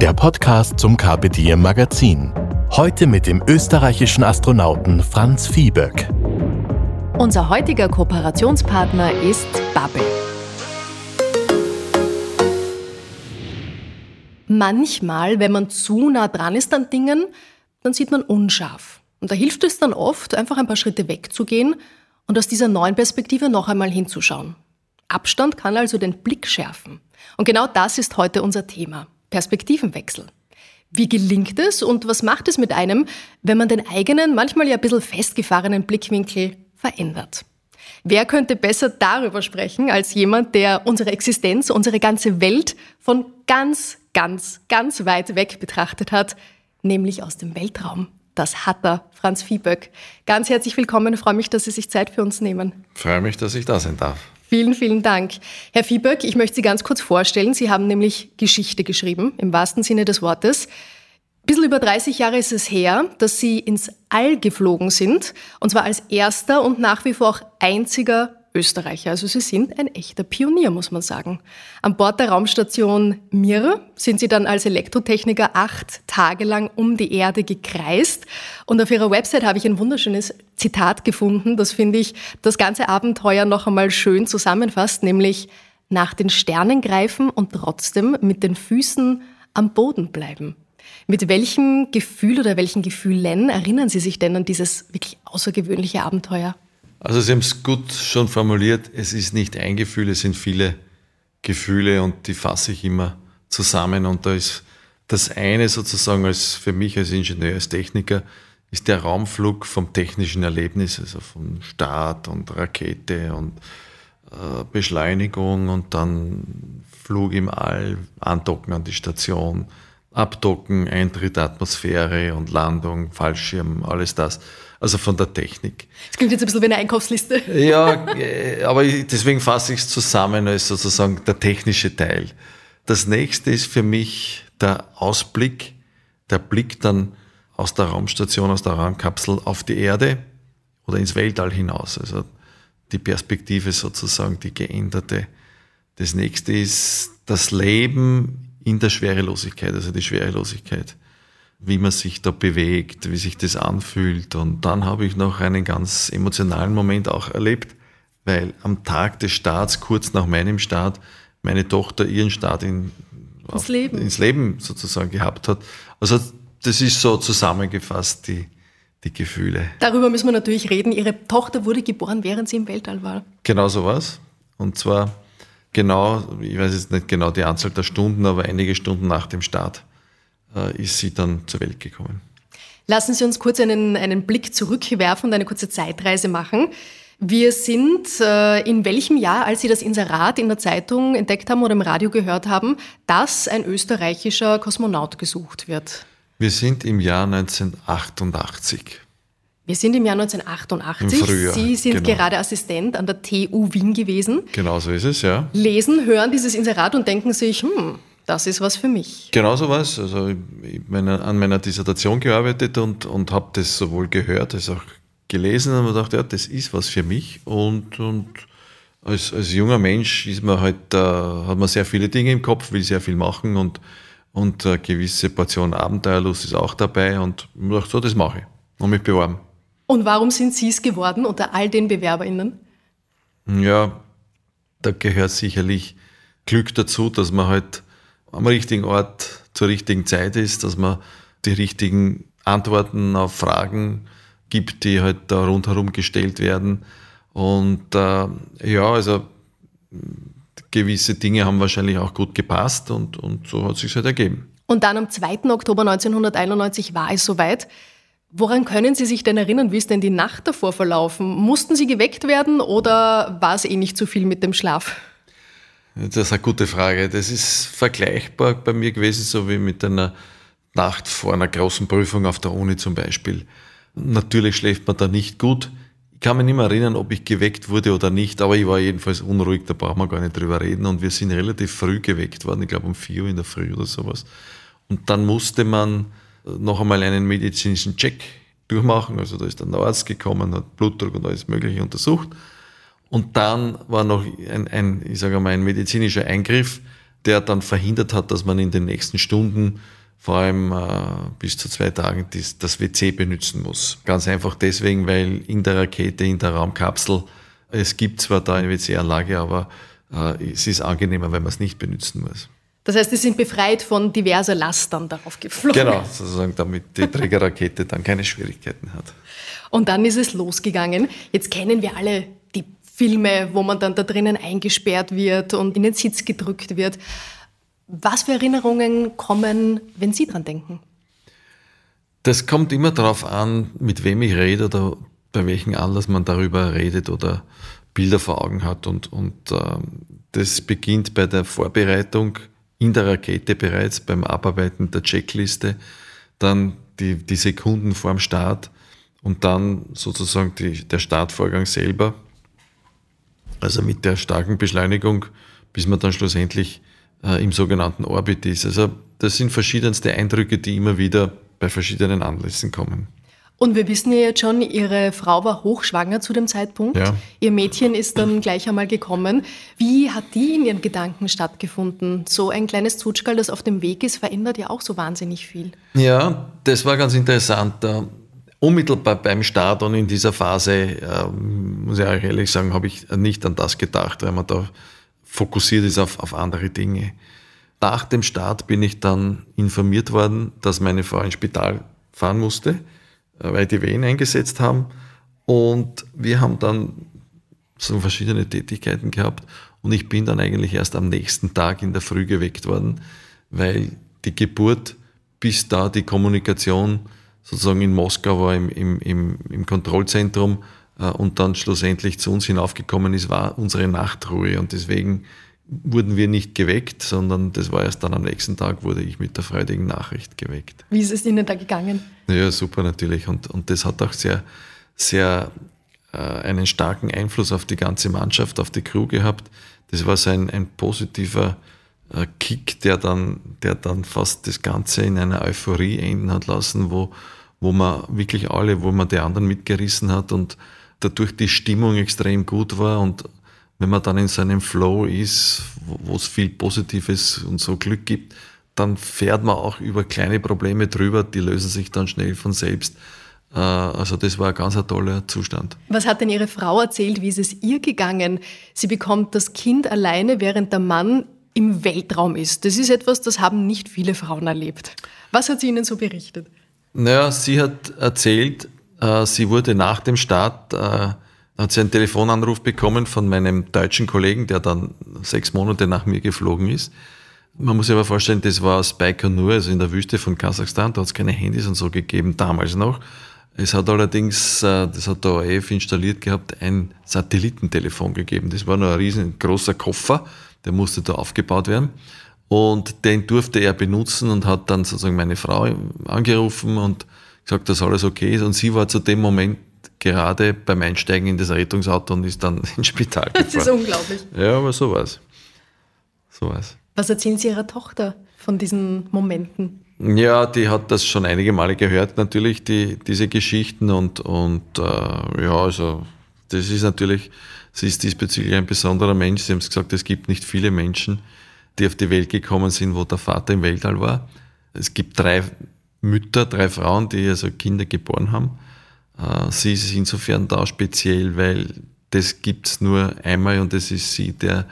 der Podcast zum Carpe Magazin. Heute mit dem österreichischen Astronauten Franz Viehböck. Unser heutiger Kooperationspartner ist Bubble. Manchmal, wenn man zu nah dran ist an Dingen, dann sieht man unscharf. Und da hilft es dann oft, einfach ein paar Schritte wegzugehen und aus dieser neuen Perspektive noch einmal hinzuschauen. Abstand kann also den Blick schärfen. Und genau das ist heute unser Thema. Perspektivenwechsel. Wie gelingt es und was macht es mit einem, wenn man den eigenen, manchmal ja ein bisschen festgefahrenen Blickwinkel verändert? Wer könnte besser darüber sprechen als jemand, der unsere Existenz, unsere ganze Welt von ganz, ganz, ganz weit weg betrachtet hat, nämlich aus dem Weltraum? Das hat er, Franz Viehböck. Ganz herzlich willkommen, freue mich, dass Sie sich Zeit für uns nehmen. Freue mich, dass ich da sein darf. Vielen, vielen Dank. Herr Viehböck, ich möchte Sie ganz kurz vorstellen. Sie haben nämlich Geschichte geschrieben, im wahrsten Sinne des Wortes. Ein über 30 Jahre ist es her, dass Sie ins All geflogen sind, und zwar als erster und nach wie vor auch einziger Österreicher. Also Sie sind ein echter Pionier, muss man sagen. An Bord der Raumstation Mir sind Sie dann als Elektrotechniker acht Tage lang um die Erde gekreist. Und auf Ihrer Website habe ich ein wunderschönes Zitat gefunden, das finde ich das ganze Abenteuer noch einmal schön zusammenfasst, nämlich nach den Sternen greifen und trotzdem mit den Füßen am Boden bleiben. Mit welchem Gefühl oder welchen Gefühlen erinnern Sie sich denn an dieses wirklich außergewöhnliche Abenteuer? Also Sie haben es gut schon formuliert, es ist nicht ein Gefühl, es sind viele Gefühle und die fasse ich immer zusammen. Und da ist das eine sozusagen als für mich als Ingenieur, als Techniker, ist der Raumflug vom technischen Erlebnis, also vom Start und Rakete und äh, Beschleunigung und dann Flug im All, andocken an die Station, abdocken, Eintritt Atmosphäre und Landung, Fallschirm, alles das. Also von der Technik. Das klingt jetzt ein bisschen wie eine Einkaufsliste. Ja, äh, aber deswegen fasse ich es zusammen als sozusagen der technische Teil. Das nächste ist für mich der Ausblick, der Blick dann aus der Raumstation, aus der Raumkapsel auf die Erde oder ins Weltall hinaus. Also die Perspektive sozusagen, die geänderte. Das nächste ist das Leben in der Schwerelosigkeit, also die Schwerelosigkeit wie man sich da bewegt, wie sich das anfühlt. Und dann habe ich noch einen ganz emotionalen Moment auch erlebt, weil am Tag des Starts, kurz nach meinem Start, meine Tochter ihren Start in, auf, Leben. ins Leben sozusagen gehabt hat. Also das ist so zusammengefasst die, die Gefühle. Darüber müssen wir natürlich reden. Ihre Tochter wurde geboren, während sie im Weltall war. Genau so was. Und zwar genau, ich weiß jetzt nicht genau die Anzahl der Stunden, aber einige Stunden nach dem Start ist sie dann zur Welt gekommen. Lassen Sie uns kurz einen, einen Blick zurückwerfen und eine kurze Zeitreise machen. Wir sind äh, in welchem Jahr, als Sie das Inserat in der Zeitung entdeckt haben oder im Radio gehört haben, dass ein österreichischer Kosmonaut gesucht wird? Wir sind im Jahr 1988. Wir sind im Jahr 1988. Im Frühjahr, Sie sind genau. gerade Assistent an der TU Wien gewesen. Genau so ist es, ja. Lesen, hören dieses Inserat und denken sich, hm, das ist was für mich. Genau so was. Also ich meine, an meiner Dissertation gearbeitet und, und habe das sowohl gehört als auch gelesen und mir gedacht, ja, das ist was für mich. Und, und als, als junger Mensch ist man halt, äh, hat man sehr viele Dinge im Kopf, will sehr viel machen und, und eine gewisse Portion Abenteuerlust ist auch dabei. Und ich dachte, so, das mache ich. Und mich beworben. Und warum sind Sie es geworden unter all den BewerberInnen? Ja, da gehört sicherlich Glück dazu, dass man halt am richtigen Ort zur richtigen Zeit ist, dass man die richtigen Antworten auf Fragen gibt, die halt da rundherum gestellt werden. Und äh, ja, also gewisse Dinge haben wahrscheinlich auch gut gepasst und, und so hat es sich halt ergeben. Und dann am 2. Oktober 1991 war es soweit. Woran können Sie sich denn erinnern? Wie ist denn die Nacht davor verlaufen? Mussten Sie geweckt werden oder war es eh nicht zu viel mit dem Schlaf? Das ist eine gute Frage. Das ist vergleichbar bei mir gewesen, so wie mit einer Nacht vor einer großen Prüfung auf der Uni zum Beispiel. Natürlich schläft man da nicht gut. Ich kann mich nicht mehr erinnern, ob ich geweckt wurde oder nicht, aber ich war jedenfalls unruhig, da brauchen wir gar nicht drüber reden. Und wir sind relativ früh geweckt worden, ich glaube um vier Uhr in der Früh oder sowas. Und dann musste man noch einmal einen medizinischen Check durchmachen. Also da ist dann der Arzt gekommen, hat Blutdruck und alles Mögliche untersucht. Und dann war noch ein, ein ich sage mal, ein medizinischer Eingriff, der dann verhindert hat, dass man in den nächsten Stunden vor allem äh, bis zu zwei Tagen das, das WC benutzen muss. Ganz einfach deswegen, weil in der Rakete, in der Raumkapsel, es gibt zwar da eine WC-Anlage, aber äh, es ist angenehmer, wenn man es nicht benutzen muss. Das heißt, Sie sind befreit von diverser Lastern darauf geflogen. Genau, sozusagen, damit die Trägerrakete dann keine Schwierigkeiten hat. Und dann ist es losgegangen. Jetzt kennen wir alle die Filme, wo man dann da drinnen eingesperrt wird und in den Sitz gedrückt wird. Was für Erinnerungen kommen, wenn Sie dran denken? Das kommt immer darauf an, mit wem ich rede oder bei welchem Anlass man darüber redet oder Bilder vor Augen hat. Und, und äh, das beginnt bei der Vorbereitung in der Rakete bereits, beim Abarbeiten der Checkliste, dann die, die Sekunden vor dem Start und dann sozusagen die, der Startvorgang selber. Also mit der starken Beschleunigung, bis man dann schlussendlich äh, im sogenannten Orbit ist. Also das sind verschiedenste Eindrücke, die immer wieder bei verschiedenen Anlässen kommen. Und wir wissen ja jetzt schon, Ihre Frau war hochschwanger zu dem Zeitpunkt. Ja. Ihr Mädchen ist dann gleich einmal gekommen. Wie hat die in Ihren Gedanken stattgefunden? So ein kleines Zutschkal, das auf dem Weg ist, verändert ja auch so wahnsinnig viel. Ja, das war ganz interessant. Unmittelbar beim Start und in dieser Phase, äh, muss ich auch ehrlich sagen, habe ich nicht an das gedacht, weil man da fokussiert ist auf, auf andere Dinge. Nach dem Start bin ich dann informiert worden, dass meine Frau ins Spital fahren musste, äh, weil die Wehen eingesetzt haben. Und wir haben dann so verschiedene Tätigkeiten gehabt. Und ich bin dann eigentlich erst am nächsten Tag in der Früh geweckt worden, weil die Geburt bis da die Kommunikation sozusagen in Moskau war, im, im, im, im Kontrollzentrum, äh, und dann schlussendlich zu uns hinaufgekommen ist, war unsere Nachtruhe. Und deswegen wurden wir nicht geweckt, sondern das war erst dann am nächsten Tag, wurde ich mit der freudigen Nachricht geweckt. Wie ist es Ihnen da gegangen? Ja, super natürlich. Und, und das hat auch sehr, sehr äh, einen starken Einfluss auf die ganze Mannschaft, auf die Crew gehabt. Das war so ein, ein positiver äh, Kick, der dann, der dann fast das Ganze in einer Euphorie enden hat lassen, wo, wo man wirklich alle, wo man die anderen mitgerissen hat und dadurch die Stimmung extrem gut war und wenn man dann in so einem Flow ist, wo es viel Positives und so Glück gibt, dann fährt man auch über kleine Probleme drüber, die lösen sich dann schnell von selbst. Äh, also das war ein ganz toller Zustand. Was hat denn Ihre Frau erzählt? Wie ist es ihr gegangen? Sie bekommt das Kind alleine, während der Mann im Weltraum ist. Das ist etwas, das haben nicht viele Frauen erlebt. Was hat sie Ihnen so berichtet? Naja, sie hat erzählt, äh, sie wurde nach dem Start, äh, hat sie einen Telefonanruf bekommen von meinem deutschen Kollegen, der dann sechs Monate nach mir geflogen ist. Man muss sich aber vorstellen, das war aus Baikonur, also in der Wüste von Kasachstan, da hat es keine Handys und so gegeben, damals noch. Es hat allerdings, äh, das hat der ORF installiert gehabt, ein Satellitentelefon gegeben. Das war nur ein riesengroßer Koffer, der musste da aufgebaut werden. Und den durfte er benutzen und hat dann sozusagen meine Frau angerufen und gesagt, dass alles okay ist. Und sie war zu dem Moment gerade beim Einsteigen in das Rettungsauto und ist dann ins Spital gefahren. Das ist unglaublich. Ja, aber sowas. Sowas. Was erzählen Sie Ihrer Tochter von diesen Momenten? Ja, die hat das schon einige Male gehört, natürlich, die, diese Geschichten. Und, und äh, ja, also das ist natürlich, sie ist diesbezüglich ein besonderer Mensch. Sie haben es gesagt, es gibt nicht viele Menschen, die auf die Welt gekommen sind, wo der Vater im Weltall war. Es gibt drei Mütter, drei Frauen, die also Kinder geboren haben. Äh, sie ist insofern da speziell, weil das gibt's nur einmal und das ist sie, der,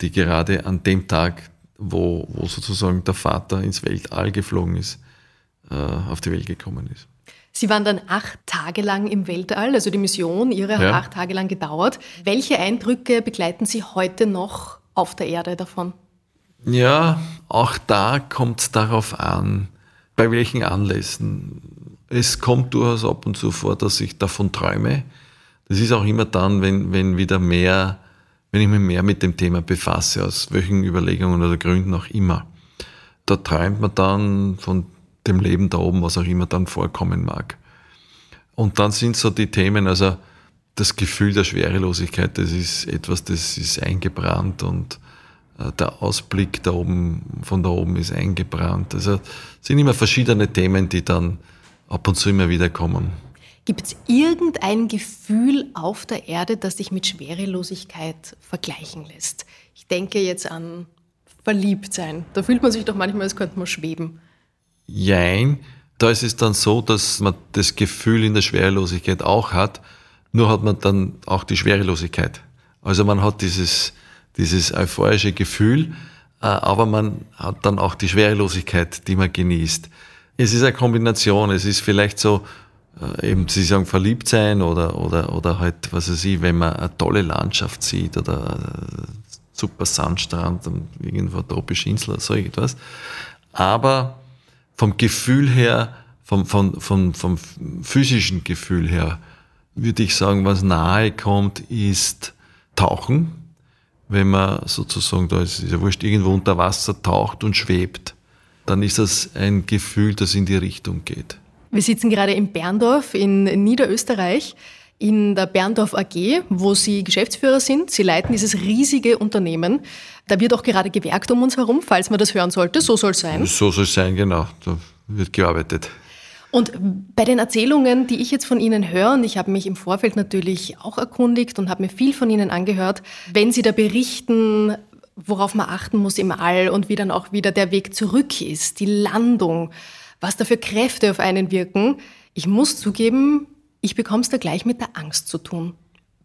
die gerade an dem Tag, wo, wo sozusagen der Vater ins Weltall geflogen ist, äh, auf die Welt gekommen ist. Sie waren dann acht Tage lang im Weltall, also die Mission Ihre hat ja. acht Tage lang gedauert. Welche Eindrücke begleiten Sie heute noch auf der Erde davon? Ja, auch da kommt es darauf an, bei welchen Anlässen. Es kommt durchaus ab und zu vor, dass ich davon träume. Das ist auch immer dann, wenn, wenn wieder mehr, wenn ich mich mehr mit dem Thema befasse, aus welchen Überlegungen oder Gründen auch immer. Da träumt man dann von dem Leben da oben, was auch immer dann vorkommen mag. Und dann sind so die Themen, also das Gefühl der Schwerelosigkeit, das ist etwas, das ist eingebrannt und der Ausblick da oben, von da oben ist eingebrannt. Also es sind immer verschiedene Themen, die dann ab und zu immer wieder kommen. Gibt es irgendein Gefühl auf der Erde, das sich mit Schwerelosigkeit vergleichen lässt? Ich denke jetzt an Verliebtsein. Da fühlt man sich doch manchmal, als könnte man schweben. Jein. Da ist es dann so, dass man das Gefühl in der Schwerelosigkeit auch hat, nur hat man dann auch die Schwerelosigkeit. Also man hat dieses, dieses euphorische Gefühl, äh, aber man hat dann auch die Schwerelosigkeit, die man genießt. Es ist eine Kombination. Es ist vielleicht so, äh, eben Sie sagen verliebt sein oder, oder, oder halt, was weiß ich, wenn man eine tolle Landschaft sieht oder super Sandstrand und irgendwo tropische Insel oder so irgendwas. Aber vom Gefühl her, vom, vom, vom, vom physischen Gefühl her, würde ich sagen, was nahe kommt, ist Tauchen. Wenn man sozusagen, da ist es ja wurscht, irgendwo unter Wasser taucht und schwebt, dann ist das ein Gefühl, das in die Richtung geht. Wir sitzen gerade in Berndorf in Niederösterreich in der Berndorf AG, wo Sie Geschäftsführer sind. Sie leiten dieses riesige Unternehmen. Da wird auch gerade gewerkt um uns herum, falls man das hören sollte. So soll es sein. So soll es sein, genau. Da wird gearbeitet. Und bei den Erzählungen, die ich jetzt von Ihnen höre, und ich habe mich im Vorfeld natürlich auch erkundigt und habe mir viel von Ihnen angehört, wenn Sie da berichten, worauf man achten muss im All und wie dann auch wieder der Weg zurück ist, die Landung, was da für Kräfte auf einen wirken. Ich muss zugeben, ich bekomme es da gleich mit der Angst zu tun.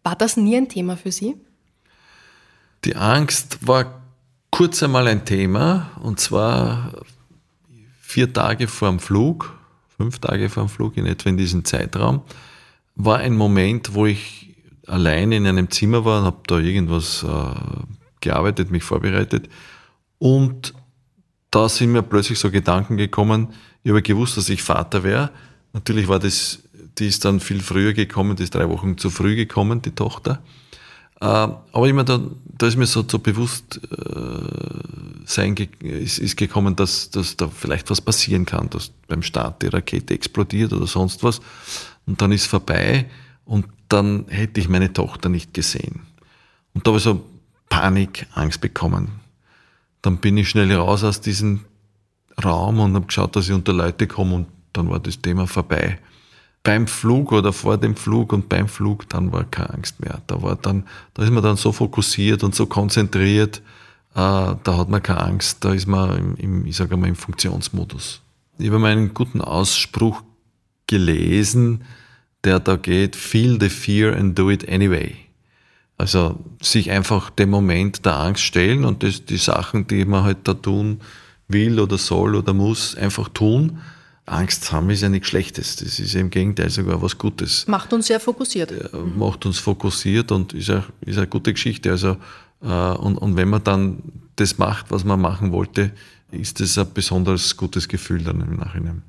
War das nie ein Thema für Sie? Die Angst war kurz einmal ein Thema und zwar vier Tage vor dem Flug fünf Tage vor dem Flug, in etwa in diesem Zeitraum, war ein Moment, wo ich alleine in einem Zimmer war und habe da irgendwas äh, gearbeitet, mich vorbereitet. Und da sind mir plötzlich so Gedanken gekommen, ich habe gewusst, dass ich Vater wäre. Natürlich war das, die ist dann viel früher gekommen, die ist drei Wochen zu früh gekommen, die Tochter. Äh, aber immer da, da ist mir so, so bewusst äh, sein ist, ist gekommen, dass, dass da vielleicht was passieren kann, dass beim Start die Rakete explodiert oder sonst was. Und dann ist vorbei und dann hätte ich meine Tochter nicht gesehen. Und da habe ich so Panik, Angst bekommen. Dann bin ich schnell raus aus diesem Raum und habe geschaut, dass ich unter Leute komme und dann war das Thema vorbei beim Flug oder vor dem Flug und beim Flug, dann war keine Angst mehr. Da war dann, da ist man dann so fokussiert und so konzentriert, äh, da hat man keine Angst, da ist man im, im ich sage mal, im Funktionsmodus. Ich habe meinen guten Ausspruch gelesen, der da geht, feel the fear and do it anyway. Also sich einfach dem Moment der Angst stellen und das, die Sachen, die man halt da tun will oder soll oder muss, einfach tun Angst haben ist ja nichts Schlechtes. Das ist im Gegenteil sogar was Gutes. Macht uns sehr fokussiert. Macht uns fokussiert und ist eine, ist eine gute Geschichte. Also, äh, und, und wenn man dann das macht, was man machen wollte, ist das ein besonders gutes Gefühl dann im Nachhinein.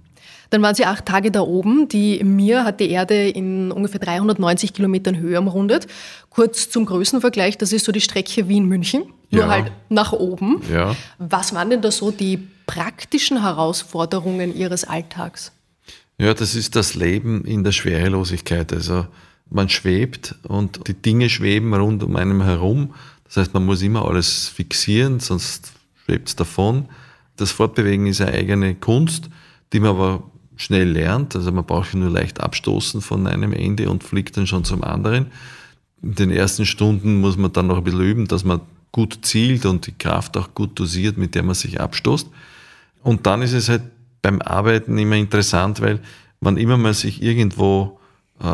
Dann waren Sie acht Tage da oben. Die Mir hat die Erde in ungefähr 390 Kilometern Höhe umrundet. Kurz zum Größenvergleich, das ist so die Strecke Wien-München, nur ja. halt nach oben. Ja. Was waren denn da so die praktischen Herausforderungen Ihres Alltags? Ja, das ist das Leben in der Schwerelosigkeit. Also man schwebt und die Dinge schweben rund um einem herum. Das heißt, man muss immer alles fixieren, sonst schwebt es davon. Das Fortbewegen ist eine eigene Kunst, die man aber schnell lernt. Also man braucht nur leicht abstoßen von einem Ende und fliegt dann schon zum anderen. In den ersten Stunden muss man dann noch ein bisschen üben, dass man gut zielt und die Kraft auch gut dosiert, mit der man sich abstoßt. Und dann ist es halt beim Arbeiten immer interessant, weil wann immer man sich irgendwo äh,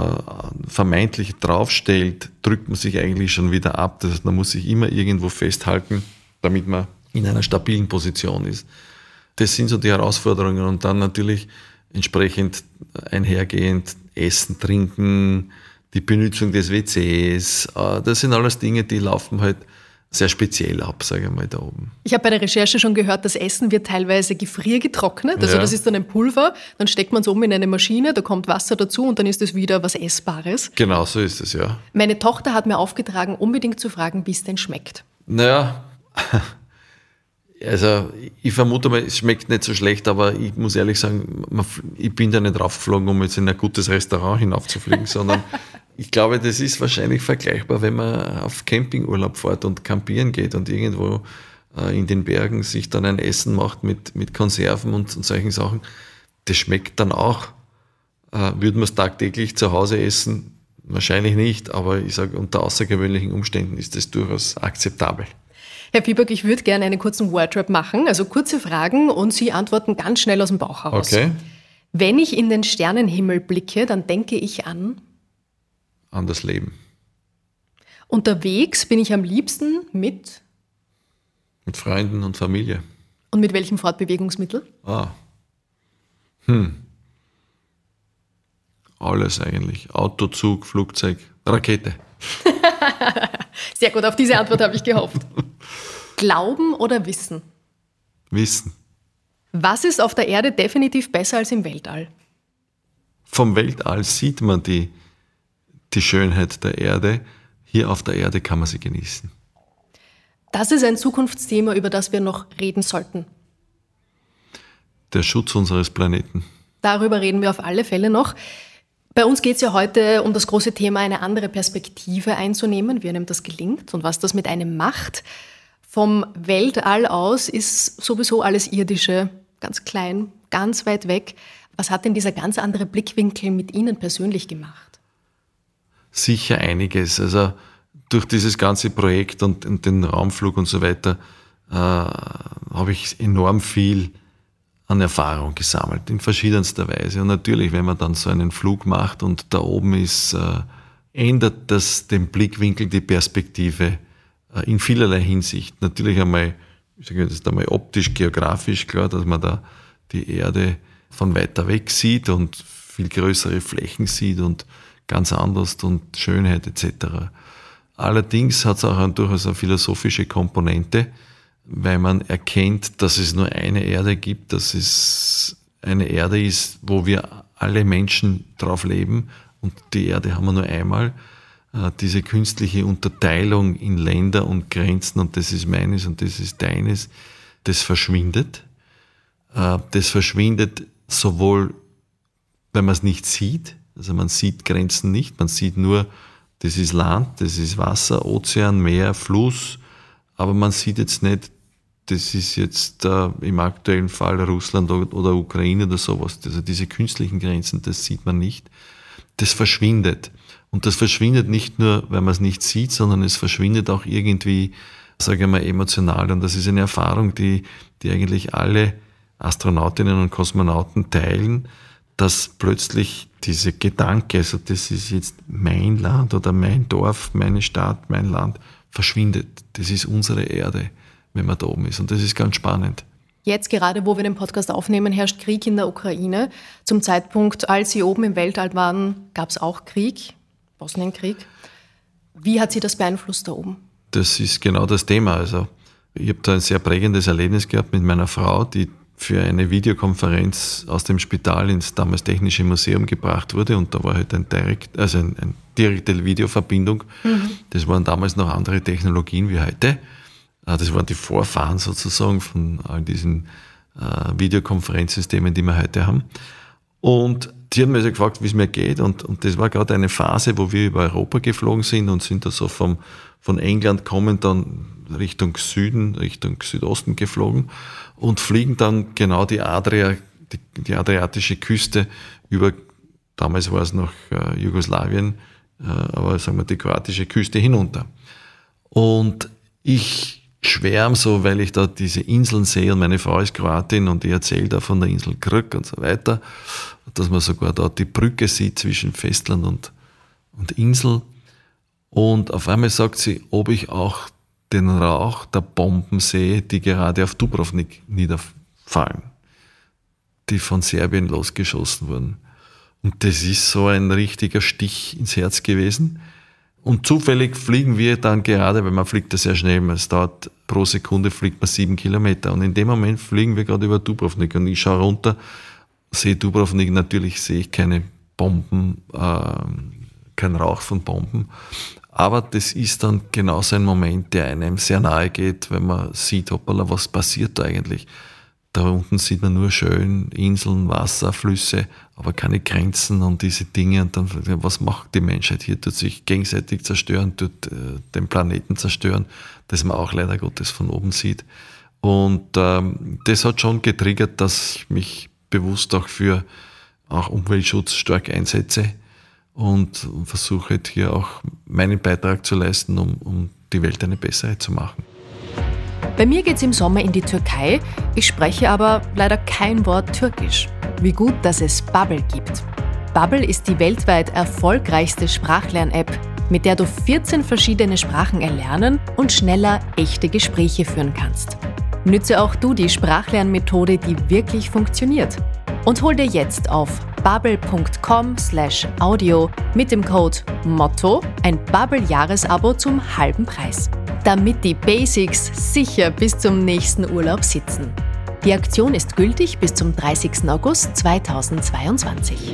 vermeintlich draufstellt, drückt man sich eigentlich schon wieder ab. Das heißt, man muss sich immer irgendwo festhalten, damit man in einer stabilen Position ist. Das sind so die Herausforderungen und dann natürlich entsprechend einhergehend Essen, Trinken, die Benutzung des WCs. Äh, das sind alles Dinge, die laufen halt sehr speziell ab, sage ich mal, da oben. Ich habe bei der Recherche schon gehört, das Essen wird teilweise gefriergetrocknet. Also ja. das ist dann ein Pulver, dann steckt man es um in eine Maschine, da kommt Wasser dazu und dann ist es wieder was Essbares. Genau, so ist es, ja. Meine Tochter hat mir aufgetragen, unbedingt zu fragen, wie es denn schmeckt. Naja, Also ich vermute mal, es schmeckt nicht so schlecht, aber ich muss ehrlich sagen, ich bin da nicht raufgeflogen, um jetzt in ein gutes Restaurant hinaufzufliegen, sondern ich glaube, das ist wahrscheinlich vergleichbar, wenn man auf Campingurlaub fährt und campieren geht und irgendwo äh, in den Bergen sich dann ein Essen macht mit, mit Konserven und, und solchen Sachen. Das schmeckt dann auch. Äh, würden wir es tagtäglich zu Hause essen? Wahrscheinlich nicht, aber ich sage, unter außergewöhnlichen Umständen ist das durchaus akzeptabel. Herr Pieberg, ich würde gerne einen kurzen Wordrap machen, also kurze Fragen und Sie antworten ganz schnell aus dem Bauch heraus. Okay. Wenn ich in den Sternenhimmel blicke, dann denke ich an. An das Leben. Unterwegs bin ich am liebsten mit. Mit Freunden und Familie. Und mit welchem Fortbewegungsmittel? Ah. Hm. Alles eigentlich. Auto, Zug, Flugzeug, Rakete. Sehr gut, auf diese Antwort habe ich gehofft. Glauben oder Wissen? Wissen. Was ist auf der Erde definitiv besser als im Weltall? Vom Weltall sieht man die, die Schönheit der Erde. Hier auf der Erde kann man sie genießen. Das ist ein Zukunftsthema, über das wir noch reden sollten. Der Schutz unseres Planeten. Darüber reden wir auf alle Fälle noch. Bei uns geht es ja heute um das große Thema, eine andere Perspektive einzunehmen, wie einem das gelingt und was das mit einem macht. Vom Weltall aus ist sowieso alles Irdische ganz klein, ganz weit weg. Was hat denn dieser ganz andere Blickwinkel mit Ihnen persönlich gemacht? Sicher einiges. Also durch dieses ganze Projekt und, den Raumflug und so weiter äh, habe ich enorm viel an Erfahrung gesammelt, in verschiedenster Weise. Und natürlich, wenn man dann so einen Flug macht und da oben ist, äh, ändert das den Blickwinkel, die Perspektive äh, in vielerlei Hinsicht. Natürlich einmal, ich sage das einmal optisch, geografisch, klar, dass man da die Erde von weiter weg sieht und viel größere Flächen sieht und ganz anders und Schönheit etc. Allerdings hat es auch eine, durchaus eine philosophische Komponente, weil man erkennt, dass es nur eine Erde gibt, dass es eine Erde ist, wo wir alle Menschen drauf leben und die Erde haben wir nur einmal. Äh, diese künstliche Unterteilung in Länder und Grenzen und das ist meines und das ist deines, das verschwindet. Äh, das verschwindet sowohl, wenn man es nicht sieht, also man sieht Grenzen nicht, man sieht nur, das ist Land, das ist Wasser, Ozean, Meer, Fluss, aber man sieht jetzt nicht, das ist jetzt äh, im aktuellen Fall Russland oder Ukraine oder sowas. Also diese künstlichen Grenzen, das sieht man nicht. Das verschwindet. Und das verschwindet nicht nur, weil man es nicht sieht, sondern es verschwindet auch irgendwie, sage ich mal, emotional. Und das ist eine Erfahrung, die, die eigentlich alle Astronautinnen und Kosmonauten teilen, dass plötzlich diese Gedanke, also das ist jetzt mein Land oder mein Dorf, meine Stadt, mein Land, verschwindet. Das ist unsere Erde, wenn man da oben ist. Und das ist ganz spannend. Jetzt gerade, wo wir den Podcast aufnehmen, herrscht Krieg in der Ukraine. Zum Zeitpunkt, als Sie oben im Weltall waren, gab es auch Krieg, Bosnienkrieg. Wie hat Sie das beeinflusst da oben? Das ist genau das Thema. Also ich habe da ein sehr prägendes Erlebnis gehabt mit meiner Frau, die für eine Videokonferenz aus dem Spital ins damals Technische Museum gebracht wurde und da war halt ein direkt, also ein, ein direkte Videoverbindung. Mhm. Das waren damals noch andere Technologien wie heute. Äh, das waren die Vorfahren sozusagen von all diesen äh, Videokonferenzsystemen, die wir heute haben. Und die haben mich also gefragt, wie es mir geht. Und, und das war gerade eine Phase, wo wir über Europa geflogen sind und sind da so vom, von England kommend dann Richtung Süden, Richtung Südosten geflogen und fliegen dann genau die Adria, die, die adriatische Küste über, damals war es noch äh, Jugoslawien, äh, aber sagen wir die kroatische Küste hinunter. Und ich schwärm so, weil ich da diese Inseln sehe und meine Frau ist Kroatin und die erzählt da von der Insel Krk und so weiter, dass man sogar dort die Brücke sieht zwischen Festland und, und Insel. Und auf einmal sagt sie, ob ich auch den Rauch der Bomben sehe, die gerade auf Dubrovnik niederfallen, die von Serbien losgeschossen wurden. Und das ist so ein richtiger Stich ins Herz gewesen. Und zufällig fliegen wir dann gerade, weil man fliegt ja sehr schnell, es dauert pro Sekunde fliegt man sieben Kilometer. Und in dem Moment fliegen wir gerade über Dubrovnik und ich schaue runter, sehe Dubrovnik, natürlich sehe ich keine Bomben, äh, kein Rauch von Bomben, Aber das ist dann genauso ein Moment, der einem sehr nahe geht, wenn man sieht, hoppala, was passiert da eigentlich? Da unten sieht man nur schön Inseln, Wasser, Flüsse, aber keine Grenzen und diese Dinge. Und dann, was macht die Menschheit hier? Tut sich gegenseitig zerstören, tut äh, den Planeten zerstören, das man auch leider Gottes von oben sieht. Und ähm, das hat schon getriggert, dass ich mich bewusst auch für auch Umweltschutz stark einsetze und versuche halt hier auch meinen Beitrag zu leisten, um, um die Welt eine bessere zu machen. Bei mir geht's im Sommer in die Türkei. Ich spreche aber leider kein Wort Türkisch. Wie gut, dass es Bubble gibt. Bubble ist die weltweit erfolgreichste Sprachlern-App, mit der du 14 verschiedene Sprachen erlernen und schneller echte Gespräche führen kannst. Nütze auch du die Sprachlernmethode, die wirklich funktioniert. Und hol dir jetzt auf bubble.com/audio mit dem Code MOTTO ein Bubble-Jahresabo zum halben Preis damit die Basics sicher bis zum nächsten Urlaub sitzen. Die Aktion ist gültig bis zum 30. August 2022.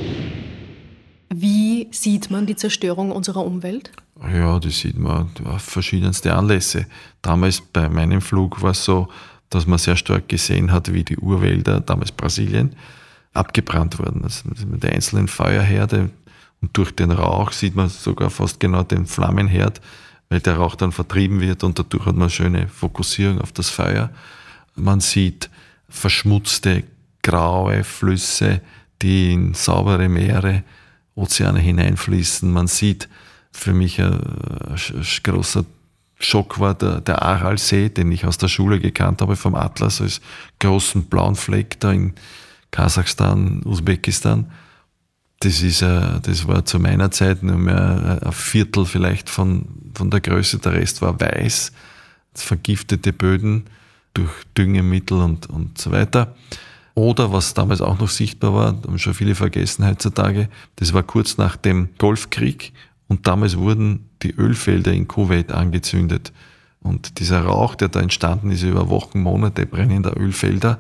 Wie sieht man die Zerstörung unserer Umwelt? Ja, das sieht man auf verschiedenste Anlässe. Damals bei meinem Flug war es so, dass man sehr stark gesehen hat, wie die Urwälder, damals Brasilien, abgebrannt wurden. Also mit der einzelnen Feuerherde und durch den Rauch sieht man sogar fast genau den Flammenherd weil der Rauch dann vertrieben wird und dadurch hat man eine schöne Fokussierung auf das Feuer. Man sieht verschmutzte, graue Flüsse, die in saubere Meere, Ozeane hineinfließen. Man sieht, für mich ein, ein großer Schock war der, der Aralsee, den ich aus der Schule gekannt habe, vom Atlas als großen blauen Fleck da in Kasachstan, Usbekistan das ist, äh, das war zu meiner Zeit nur mehr ein Viertel vielleicht von, von der Größe. Der Rest war weiß, vergiftete Böden durch Düngemittel und, und so weiter. Oder was damals auch noch sichtbar war, haben schon viele vergessen heutzutage, das war kurz nach dem Golfkrieg und damals wurden die Ölfelder in Kuwait angezündet. Und dieser Rauch, der da entstanden ist über Wochen, Monate brennender Ölfelder,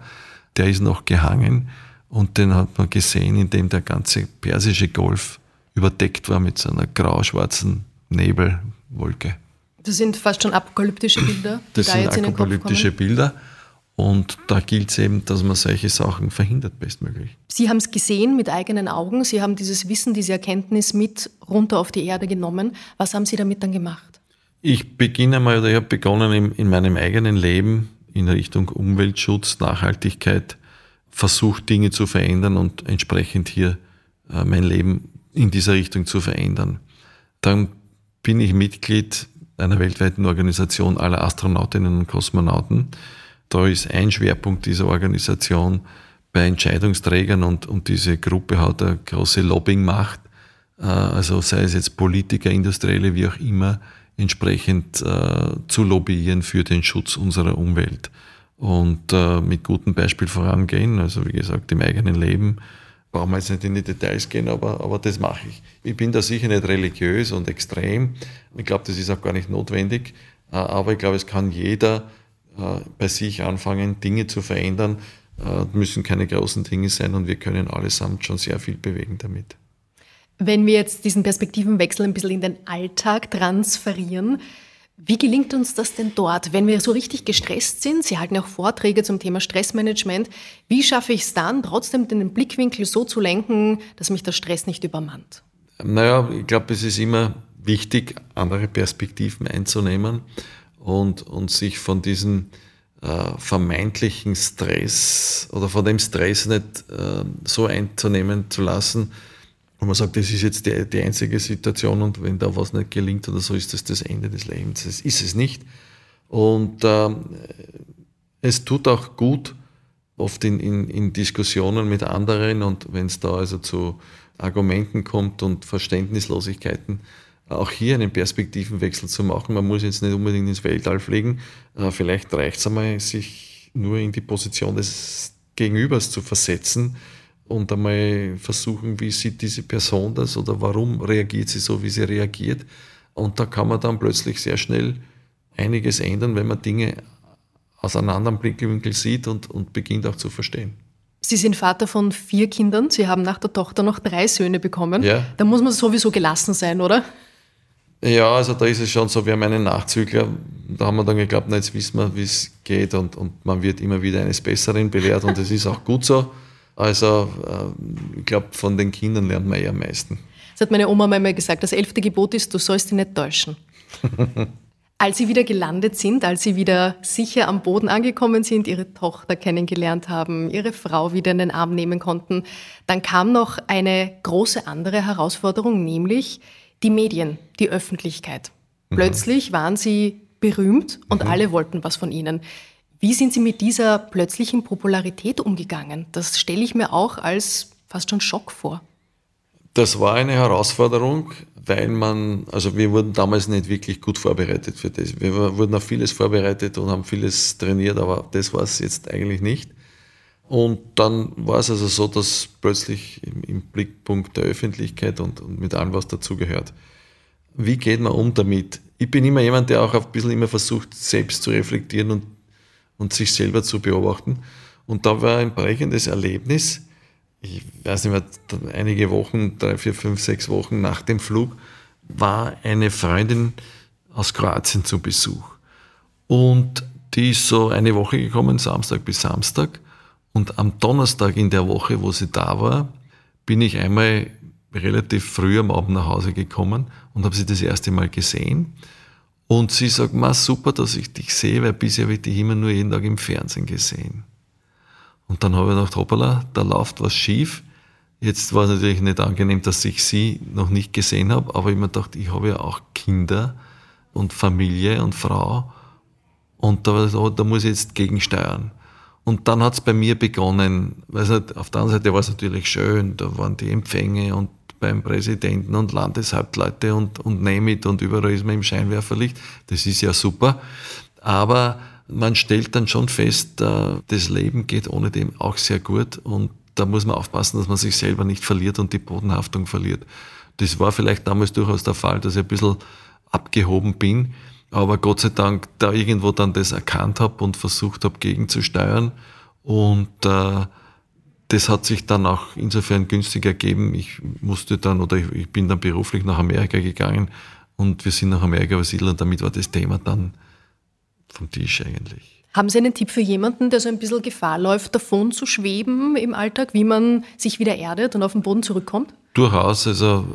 der ist noch gehangen. Und den hat man gesehen, indem der ganze persische Golf überdeckt war mit so einer grau-schwarzen Nebelwolke. Das sind fast schon apokalyptische Bilder. Das da sind apokalyptische Bilder. Und da gilt es eben, dass man solche Sachen verhindert, bestmöglich. Sie haben es gesehen mit eigenen Augen. Sie haben dieses Wissen, diese Erkenntnis mit runter auf die Erde genommen. Was haben Sie damit dann gemacht? Ich beginne mal, oder ich habe begonnen in, in meinem eigenen Leben in Richtung Umweltschutz, Nachhaltigkeit versucht, Dinge zu verändern und entsprechend hier äh, mein Leben in dieser Richtung zu verändern. Dann bin ich Mitglied einer weltweiten Organisation aller Astronautinnen und Kosmonauten. Da ist ein Schwerpunkt dieser Organisation bei Entscheidungsträgern und, und diese Gruppe hat eine große Lobbyingmacht, äh, also sei es jetzt Politiker, Industrielle, wie auch immer, entsprechend äh, zu lobbyieren für den Schutz unserer Umwelt und äh, mit gutem Beispiel vorangehen. Also wie gesagt, im eigenen Leben brauchen wir jetzt nicht in die Details gehen, aber, aber das mache ich. Ich bin da sicher nicht religiös und extrem. Ich glaube, das ist auch gar nicht notwendig. Äh, aber ich glaube, es kann jeder äh, bei sich anfangen, Dinge zu verändern. Äh, müssen keine großen Dinge sein und wir können allesamt schon sehr viel bewegen damit. Wenn wir jetzt diesen Perspektivenwechsel ein bisschen in den Alltag transferieren, wie gelingt uns das denn dort, wenn wir so richtig gestresst sind? Sie halten auch Vorträge zum Thema Stressmanagement. Wie schaffe ich es dann, trotzdem den Blickwinkel so zu lenken, dass mich der Stress nicht übermannt? Naja, ich glaube, es ist immer wichtig, andere Perspektiven einzunehmen und, und sich von diesem äh, vermeintlichen Stress oder von dem Stress nicht äh, so einzunehmen zu lassen, und man sagt, das ist jetzt die, die einzige Situation und wenn da was nicht gelingt oder so, ist das das Ende des Lebens. Das ist es nicht. Und ähm, es tut auch gut, oft in, in, in Diskussionen mit anderen und wenn es da also zu Argumenten kommt und Verständnislosigkeiten, auch hier einen Perspektivenwechsel zu machen. Man muss jetzt nicht unbedingt ins Weltall fliegen. Äh, vielleicht reicht es einmal, sich nur in die Position des Gegenübers zu versetzen und einmal versuchen, wie sieht diese Person das oder warum reagiert sie so, wie sie reagiert. Und da kann man dann plötzlich sehr schnell einiges ändern, wenn man Dinge aus einem anderen Blickwinkel sieht und, und beginnt auch zu verstehen. Sie sind Vater von vier Kindern. Sie haben nach der Tochter noch drei Söhne bekommen. Ja. Da muss man sowieso gelassen sein, oder? Ja, also da ist es schon so, wir haben einen Nachzügler, da haben wir dann geglaubt, na, jetzt wissen wir, wie es geht und, und man wird immer wieder eines Besseren belehrt und das ist auch gut so. Also äh, ich glaube, von den Kindern lernt man eher am meisten. Das hat meine Oma einmal gesagt, das elfte Gebot ist, du sollst dich nicht täuschen. als Sie wieder gelandet sind, als Sie wieder sicher am Boden angekommen sind, Ihre Tochter kennengelernt haben, Ihre Frau wieder in den Arm nehmen konnten, dann kam noch eine große andere Herausforderung, nämlich die Medien, die Öffentlichkeit. Mhm. Plötzlich waren Sie berühmt und mhm. alle wollten was von Ihnen. Wie sind Sie mit dieser plötzlichen Popularität umgegangen? Das stelle ich mir auch als fast schon Schock vor. Das war eine Herausforderung, weil man, also wir wurden damals nicht wirklich gut vorbereitet für das. Wir wurden auf vieles vorbereitet und haben vieles trainiert, aber das war es jetzt eigentlich nicht. Und dann war es also so, dass plötzlich im, im Blickpunkt der Öffentlichkeit und, und mit allem, was dazugehört. Wie geht man um damit? Ich bin immer jemand, der auch ein bisschen immer versucht, selbst zu reflektieren und, und sich selber zu beobachten. Und da war ein prägendes Erlebnis, ich weiß nicht mehr, einige Wochen, drei, vier, fünf, sechs Wochen nach dem Flug, war eine Freundin aus Kroatien zu Besuch. Und die ist so eine Woche gekommen, Samstag bis Samstag. Und am Donnerstag in der Woche, wo sie da war, bin ich einmal relativ früh am Abend nach Hause gekommen und habe sie das erste Mal gesehen. Und sie sagt, ma super, dass ich dich sehe, weil bisher habe ich dich immer nur jeden Tag im Fernsehen gesehen. Und dann habe ich gedacht, hoppala, da läuft was schief. Jetzt war es natürlich nicht angenehm, dass ich sie noch nicht gesehen habe, aber ich mir gedacht, ich habe ja auch Kinder und Familie und Frau und da, da muss ich jetzt gegensteuern. Und dann hat es bei mir begonnen, weil auf der anderen Seite war es natürlich schön, da waren die Empfänge und beim Präsidenten und Landeshauptleute und, und name it und überall ist man im Scheinwerferlicht. Das ist ja super. Aber man stellt dann schon fest, äh, das Leben geht ohne dem auch sehr gut und da muss man aufpassen, dass man sich selber nicht verliert und die Bodenhaftung verliert. Das war vielleicht damals durchaus der Fall, dass ich ein bisschen abgehoben bin, aber Gott sei Dank da irgendwo dann das erkannt habe und versucht habe gegenzusteuern und äh, das hat sich dann auch insofern günstig ergeben. Ich musste dann oder ich, ich bin dann beruflich nach Amerika gegangen und wir sind nach Amerika übersiedelt und damit war das Thema dann vom Tisch eigentlich. Haben Sie einen Tipp für jemanden, der so ein bisschen Gefahr läuft, davon zu schweben im Alltag, wie man sich wieder erdet und auf den Boden zurückkommt? Durchaus. Also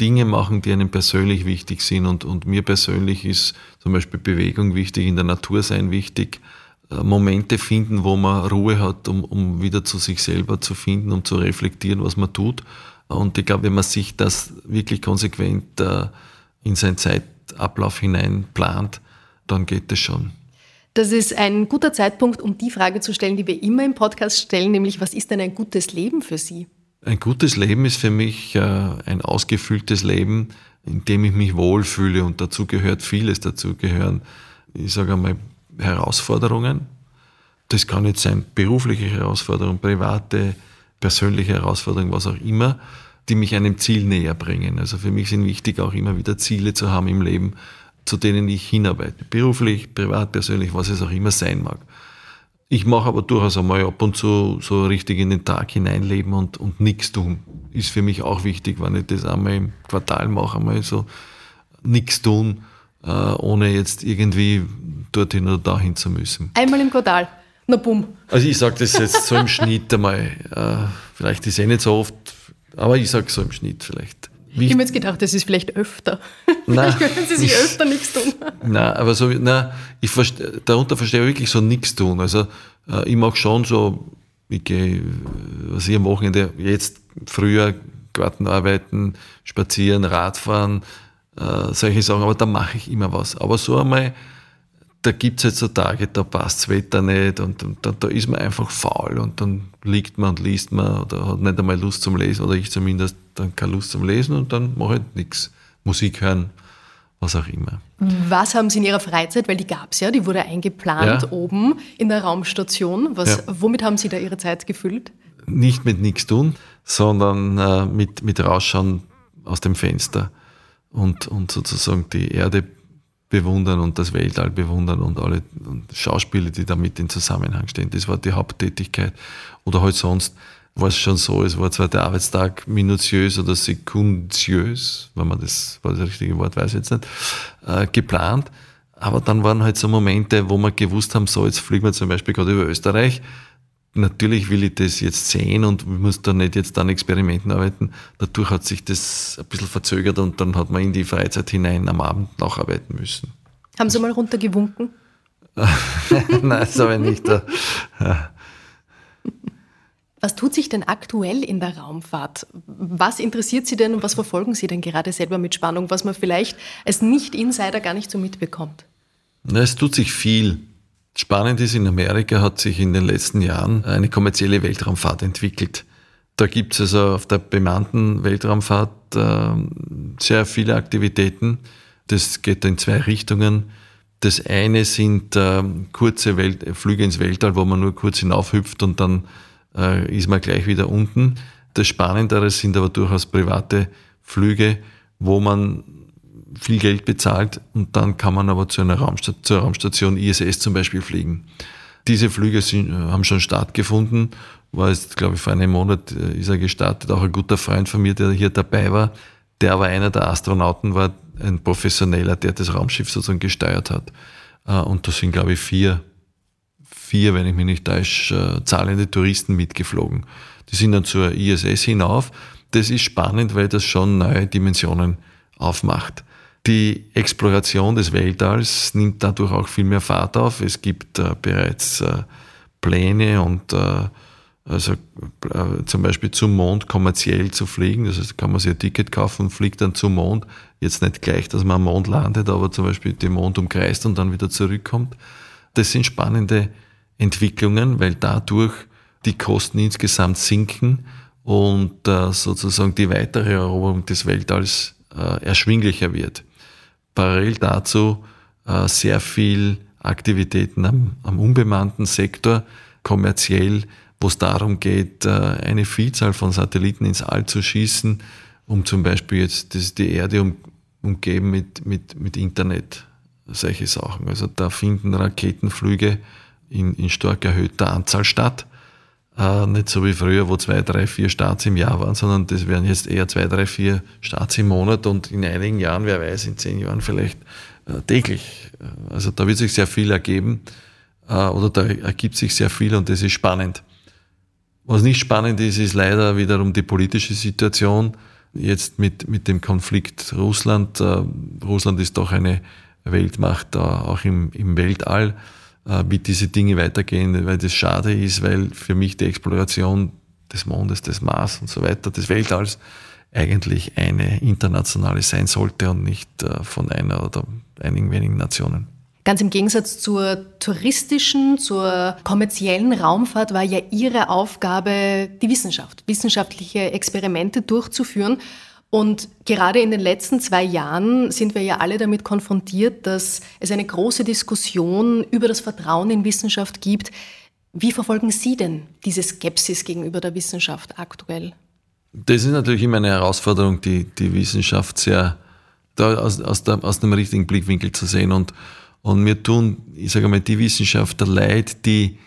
Dinge machen, die einem persönlich wichtig sind. Und, und mir persönlich ist zum Beispiel Bewegung wichtig, in der Natur sein wichtig. Äh, Momente finden, wo man Ruhe hat, um, um wieder zu sich selber zu finden, um zu reflektieren, was man tut. Und ich glaube, wenn man sich das wirklich konsequent äh, in seinen Zeitablauf hinein plant, dann geht es schon. Das ist ein guter Zeitpunkt, um die Frage zu stellen, die wir immer im Podcast stellen, nämlich was ist denn ein gutes Leben für Sie? Ein gutes Leben ist für mich äh, ein ausgefülltes Leben, in dem ich mich wohlfühle und dazu gehört vieles. Dazu gehören, ich sage einmal, Herausforderungen. Das kann jetzt sein berufliche Herausforderungen, private, persönliche Herausforderungen, was auch immer, die mich einem Ziel näher bringen. Also für mich sind wichtig auch immer wieder Ziele zu haben im Leben, zu denen ich hinarbeite. Beruflich, privat, persönlich, was es auch immer sein mag. Ich mache aber durchaus einmal ab und zu so richtig in den Tag hineinleben und, und nichts tun. Ist für mich auch wichtig, wenn ich das einmal im Quartal mache, einmal so nichts tun, äh, ohne jetzt irgendwie dorthin oder dahin zu müssen. Einmal im Quartal. Na bumm. Also ich sage das jetzt so im Schnitt einmal. Äh, vielleicht ist eh nicht so oft, aber ich sage so im Schnitt vielleicht. Wie ich habe mir jetzt gedacht, das ist vielleicht öfter. Nein, vielleicht können Sie sich öfter nichts tun. Nein, aber so, nein, ich verste, darunter verstehe ich wirklich so nichts tun. Also äh, ich mag schon so, ich gehe, was ich am Wochenende jetzt früher Garten arbeiten, spazieren, Radfahren, äh, solche Sachen, aber da mache ich immer was. Aber so einmal, da gibt es jetzt so Tage, da passt das Wetter nicht und, und da, da, ist man einfach faul und dann liegt man und liest man oder hat nicht einmal Lust zum Lesen oder ich zumindest dann keine Lust zum Lesen und dann mache ich nichts. Musik hören, was auch immer. Was haben Sie in Ihrer Freizeit, weil die gab es ja, die wurde eingeplant ja. oben in der Raumstation. Was, ja. Womit haben Sie da Ihre Zeit gefüllt? Nicht mit nichts tun, sondern äh, mit, mit Rausschauen aus dem Fenster und, und sozusagen die Erde bewundern und das Weltall bewundern und alle Schauspiele, die damit in Zusammenhang stehen. Das war die Haupttätigkeit. Oder halt sonst war es schon so, es war zwar der Arbeitstag minutiös oder sekundiös, wenn man das, war das richtige Wort, weiß ich jetzt nicht, äh, geplant. Aber dann waren halt so Momente, wo wir gewusst haben, so, jetzt fliegen wir zum Beispiel gerade über Österreich. Natürlich will ich das jetzt sehen und muss da nicht jetzt an Experimenten arbeiten. Dadurch hat sich das ein bisschen verzögert und dann hat man in die Freizeit hinein am Abend nacharbeiten müssen. Haben Sie mal runtergewunken? Nein, das habe ich nicht. Was tut sich denn aktuell in der Raumfahrt? Was interessiert Sie denn und was verfolgen Sie denn gerade selber mit Spannung, was man vielleicht als Nicht-Insider gar nicht so mitbekommt? Na, es tut sich viel. Spannend ist, in Amerika hat sich in den letzten Jahren eine kommerzielle Weltraumfahrt entwickelt. Da gibt es also auf der bemannten Weltraumfahrt äh, sehr viele Aktivitäten. Das geht in zwei Richtungen. Das eine sind äh, kurze Welt Flüge ins Weltall, wo man nur kurz hinaufhüpft und dann äh, ist man gleich wieder unten. Das Spannendere sind aber durchaus private Flüge, wo man viel Geld bezahlt und dann kann man aber zu einer Raumstation, zur Raumstation ISS zum Beispiel fliegen. Diese Flüge sind, haben schon stattgefunden, war jetzt, glaube ich, vor einem Monat äh, ist er gestartet. Auch ein guter Freund von mir, der hier dabei war, der aber einer der Astronauten war, ein Professioneller, der das Raumschiff sozusagen gesteuert hat. Äh, und da sind, glaube ich, vier vier, wenn ich mich nicht täusche, äh, zahlende Touristen mitgeflogen. Die sind dann zur ISS hinauf. Das ist spannend, weil das schon neue Dimensionen aufmacht. Die Exploration des Weltalls nimmt dadurch auch viel mehr Fahrt auf. Es gibt äh, bereits äh, Pläne und äh, also äh, zum Beispiel zum Mond kommerziell zu fliegen. Das heißt, kann man sich ein Ticket kaufen und fliegt dann zum Mond. Jetzt nicht gleich, dass man am Mond landet, aber zum Beispiel den Mond umkreist und dann wieder zurückkommt. Das sind spannende Entwicklungen, weil dadurch die Kosten insgesamt sinken und äh, sozusagen die weitere Eroberung des Weltalls äh, erschwinglicher wird. Parallel dazu äh, sehr viel Aktivitäten am, am unbemannten Sektor, kommerziell, wo es darum geht, äh, eine Vielzahl von Satelliten ins All zu schießen, um zum Beispiel jetzt das, die Erde um, umgeben mit, mit, mit Internet, solche Sachen. Also da finden Raketenflüge in, in stark erhöhter Anzahl statt. Äh, nicht so wie früher, wo zwei, drei, vier Starts im Jahr waren, sondern das werden jetzt eher zwei, drei, vier Starts im Monat und in einigen Jahren, wer weiß, in zehn Jahren vielleicht äh, täglich. Also da wird sich sehr viel ergeben äh, oder da ergibt sich sehr viel und das ist spannend. Was nicht spannend ist, ist leider wiederum die politische Situation. Jetzt mit, mit dem Konflikt Russland. Äh, Russland ist doch eine Weltmacht, auch im, im Weltall äh, wie diese Dinge weitergehen, weil das schade ist, weil für mich die Exploration des Mondes, des Mars und so weiter, des Weltalls eigentlich eine internationale sein sollte und nicht äh, von einer oder einigen wenigen Nationen. Ganz im Gegensatz zur touristischen, zur kommerziellen Raumfahrt war ja Ihre Aufgabe die Wissenschaft, wissenschaftliche Experimente durchzuführen. Und gerade in den letzten zwei Jahren sind wir ja alle damit konfrontiert, dass es eine große Diskussion über das Vertrauen in Wissenschaft gibt. Wie verfolgen Sie denn diese Skepsis gegenüber der Wissenschaft aktuell? Das ist natürlich immer eine Herausforderung, die, die Wissenschaft sehr aus, aus, der, aus dem richtigen Blickwinkel zu sehen. Und, und mir tun, ich sage mal, die Wissenschaftler leid, die,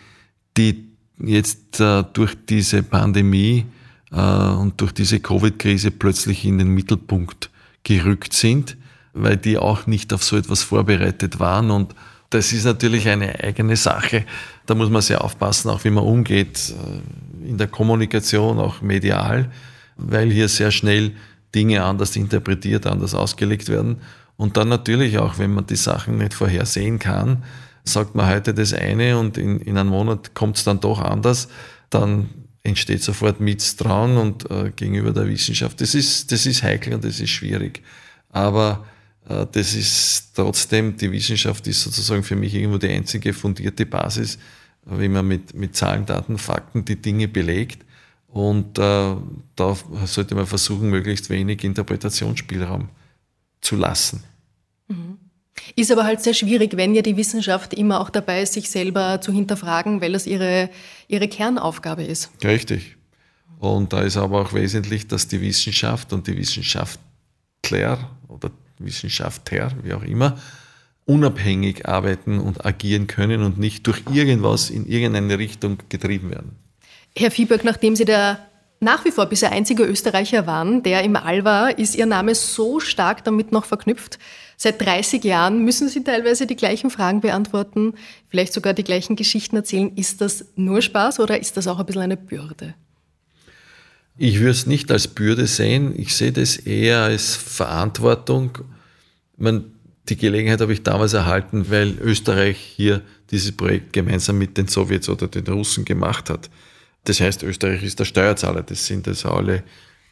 die jetzt äh, durch diese Pandemie und durch diese Covid-Krise plötzlich in den Mittelpunkt gerückt sind, weil die auch nicht auf so etwas vorbereitet waren. Und das ist natürlich eine eigene Sache. Da muss man sehr aufpassen, auch wie man umgeht äh, in der Kommunikation, auch medial, weil hier sehr schnell Dinge anders interpretiert, anders ausgelegt werden. Und dann natürlich auch, wenn man die Sachen nicht vorhersehen kann, sagt man heute das eine und in, in einem Monat kommt es dann doch anders, dann entsteht sofort Misstrauen und äh, gegenüber der Wissenschaft. Das ist, das ist heikel und das ist schwierig. Aber äh, das ist trotzdem, die Wissenschaft ist sozusagen für mich irgendwo die einzige fundierte Basis, wie man mit, mit Zahlen, Daten, Fakten die Dinge belegt. Und äh, da sollte man versuchen, möglichst wenig Interpretationsspielraum zu lassen. Ist aber halt sehr schwierig, wenn ja die Wissenschaft immer auch dabei ist, sich selber zu hinterfragen, weil das ihre, ihre Kernaufgabe ist. Richtig. Und da ist aber auch wesentlich, dass die Wissenschaft und die Wissenschaftler oder Wissenschaftler, wie auch immer, unabhängig arbeiten und agieren können und nicht durch irgendwas in irgendeine Richtung getrieben werden. Herr Fieberg, nachdem Sie der nach wie vor bisher einzige Österreicher waren, der im All war, ist Ihr Name so stark damit noch verknüpft. Seit 30 Jahren müssen Sie teilweise die gleichen Fragen beantworten, vielleicht sogar die gleichen Geschichten erzählen. Ist das nur Spaß oder ist das auch ein bisschen eine Bürde? Ich würde es nicht als Bürde sehen, ich sehe das eher als Verantwortung. Man, die Gelegenheit habe ich damals erhalten, weil Österreich hier dieses Projekt gemeinsam mit den Sowjets oder den Russen gemacht hat. Das heißt, Österreich ist der Steuerzahler, das sind also alle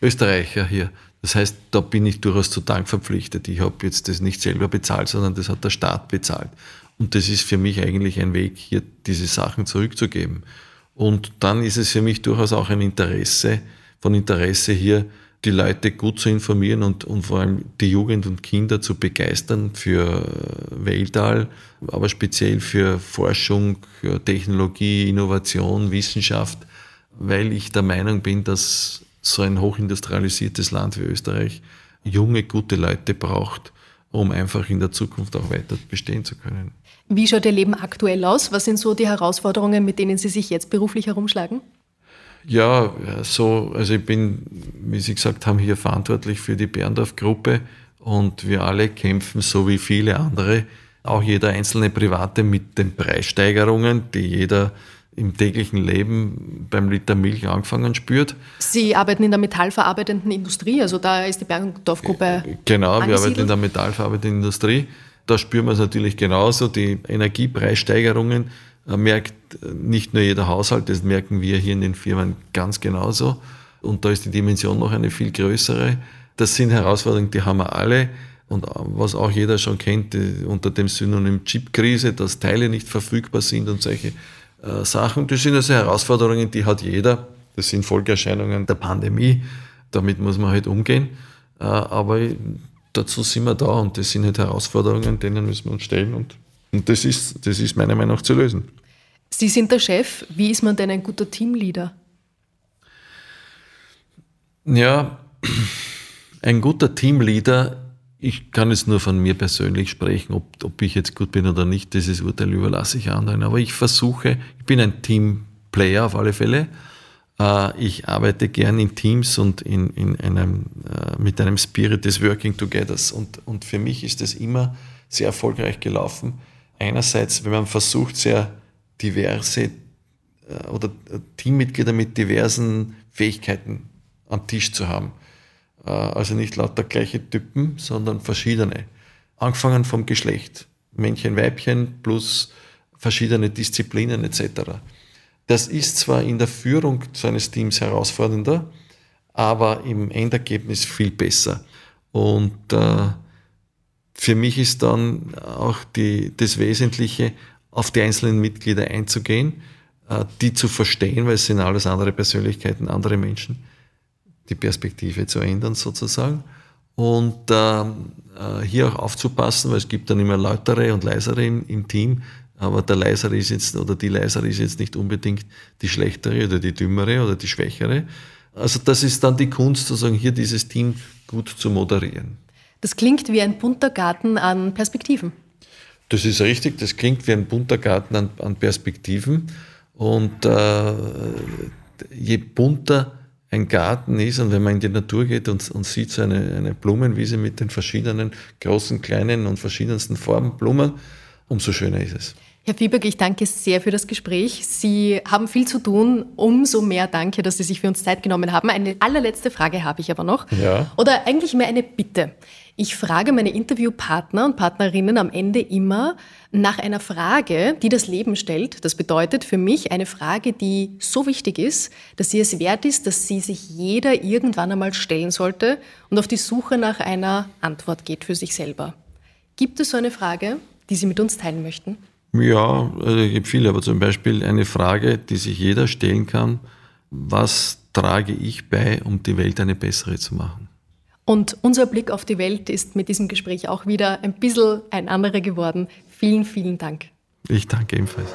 Österreicher hier. Das heißt, da bin ich durchaus zu Dank verpflichtet. Ich habe jetzt das nicht selber bezahlt, sondern das hat der Staat bezahlt. Und das ist für mich eigentlich ein Weg, hier diese Sachen zurückzugeben. Und dann ist es für mich durchaus auch ein Interesse, von Interesse hier die Leute gut zu informieren und, und vor allem die Jugend und Kinder zu begeistern für Weltall, aber speziell für Forschung, Technologie, Innovation, Wissenschaft weil ich der Meinung bin, dass so ein hochindustrialisiertes Land wie Österreich junge, gute Leute braucht, um einfach in der Zukunft auch weiter bestehen zu können. Wie schaut Ihr Leben aktuell aus? Was sind so die Herausforderungen, mit denen Sie sich jetzt beruflich herumschlagen? Ja, so, also ich bin, wie Sie gesagt haben, hier verantwortlich für die Berndorf-Gruppe und wir alle kämpfen, so wie viele andere, auch jeder einzelne Private mit den Preissteigerungen, die jeder im täglichen Leben beim Liter Milch angefangen spürt. Sie arbeiten in der metallverarbeitenden Industrie, also da ist die Bergdorf-Gruppe. Genau, wir arbeiten in der metallverarbeitenden Industrie. Da spüren wir es natürlich genauso. Die Energiepreissteigerungen äh, merkt nicht nur jeder Haushalt, das merken wir hier in den Firmen ganz genauso. Und da ist die Dimension noch eine viel größere. Das sind Herausforderungen, die haben wir alle. Und äh, was auch jeder schon kennt, unter dem Synonym Chipkrise, dass Teile nicht verfügbar sind und solche äh, Sachen. Das sind also Herausforderungen, die hat jeder. Das sind Folgeerscheinungen der Pandemie. Damit muss man halt umgehen. Äh, aber dazu sind wir da und das sind halt Herausforderungen, denen müssen wir uns stellen und, und das, ist, das ist meiner Meinung nach zu lösen. Sie sind der Chef. Wie ist man denn ein guter Teamleader? Ja, ein guter Teamleader ich kann jetzt nur von mir persönlich sprechen, ob, ob ich jetzt gut bin oder nicht, dieses Urteil überlasse ich anderen. Aber ich versuche, ich bin ein Teamplayer auf alle Fälle. Äh, ich arbeite gern in Teams und in, in einem, äh, mit einem Spirit des Working Togethers. Und, und für mich ist es immer sehr erfolgreich gelaufen. Einerseits, wenn man versucht, sehr diverse äh, oder Teammitglieder mit diversen Fähigkeiten am Tisch zu haben. Äh, also nicht lauter gleiche Typen, sondern verschiedene. Angefangen vom Geschlecht. Männchen, Weibchen plus verschiedene Disziplinen etc. Das ist zwar in der Führung seines Teams herausfordernder, aber im Endergebnis viel besser. Und äh, für mich ist dann auch die, das Wesentliche, auf die einzelnen Mitglieder einzugehen, äh, die zu verstehen, weil es sind alles andere Persönlichkeiten, andere Menschen die Perspektive zu ändern sozusagen. Und äh, äh, hier auch aufzupassen, weil es gibt dann immer lautere und leisere im, im Team, aber der leisere ist jetzt oder die leisere ist jetzt nicht unbedingt die schlechtere oder die dümmere oder die schwächere. Also das ist dann die Kunst, sozusagen hier dieses Team gut zu moderieren. Das klingt wie ein bunter Garten an Perspektiven. Das ist richtig, das klingt wie ein bunter Garten an, an Perspektiven. Und äh, je bunter ein Garten ist und wenn man in die Natur geht und, und sieht so eine, eine Blumenwiese mit den verschiedenen großen, kleinen und verschiedensten Farben Blumen, umso schöner ist es. Herr Fieberg, ich danke sehr für das Gespräch. Sie haben viel zu tun. Umso mehr danke, dass Sie sich für uns Zeit genommen haben. Eine allerletzte Frage habe ich aber noch. Ja. Oder eigentlich mehr eine Bitte. Ich frage meine Interviewpartner und Partnerinnen am Ende immer nach einer Frage, die das Leben stellt. Das bedeutet für mich eine Frage, die so wichtig ist, dass sie es wert ist, dass sie sich jeder irgendwann einmal stellen sollte und auf die Suche nach einer Antwort geht für sich selber. Gibt es so eine Frage, die Sie mit uns teilen möchten? Ja, also es gibt viele, aber zum Beispiel eine Frage, die sich jeder stellen kann, was trage ich bei, um die Welt eine bessere zu machen? Und unser Blick auf die Welt ist mit diesem Gespräch auch wieder ein bisschen ein anderer geworden. Vielen, vielen Dank. Ich danke ebenfalls.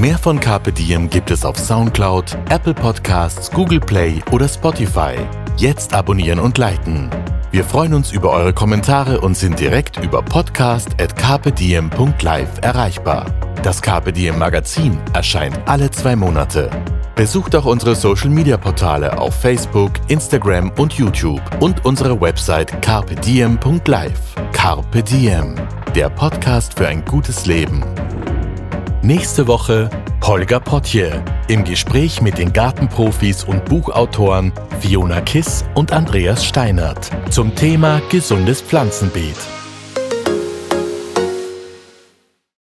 Mehr von Carpe Diem gibt es auf Soundcloud, Apple Podcasts, Google Play oder Spotify. Jetzt abonnieren und liken. Wir freuen uns über eure Kommentare und sind direkt über podcast.kpdm.live erreichbar. Das Diem Magazin erscheint alle zwei Monate. Besucht auch unsere Social Media Portale auf Facebook, Instagram und YouTube und unsere Website carpediem.live. Carpe Diem, der Podcast für ein gutes Leben. Nächste Woche Holger Potje im Gespräch mit den Gartenprofis und Buchautoren Fiona Kiss und Andreas Steinert zum Thema gesundes Pflanzenbeet.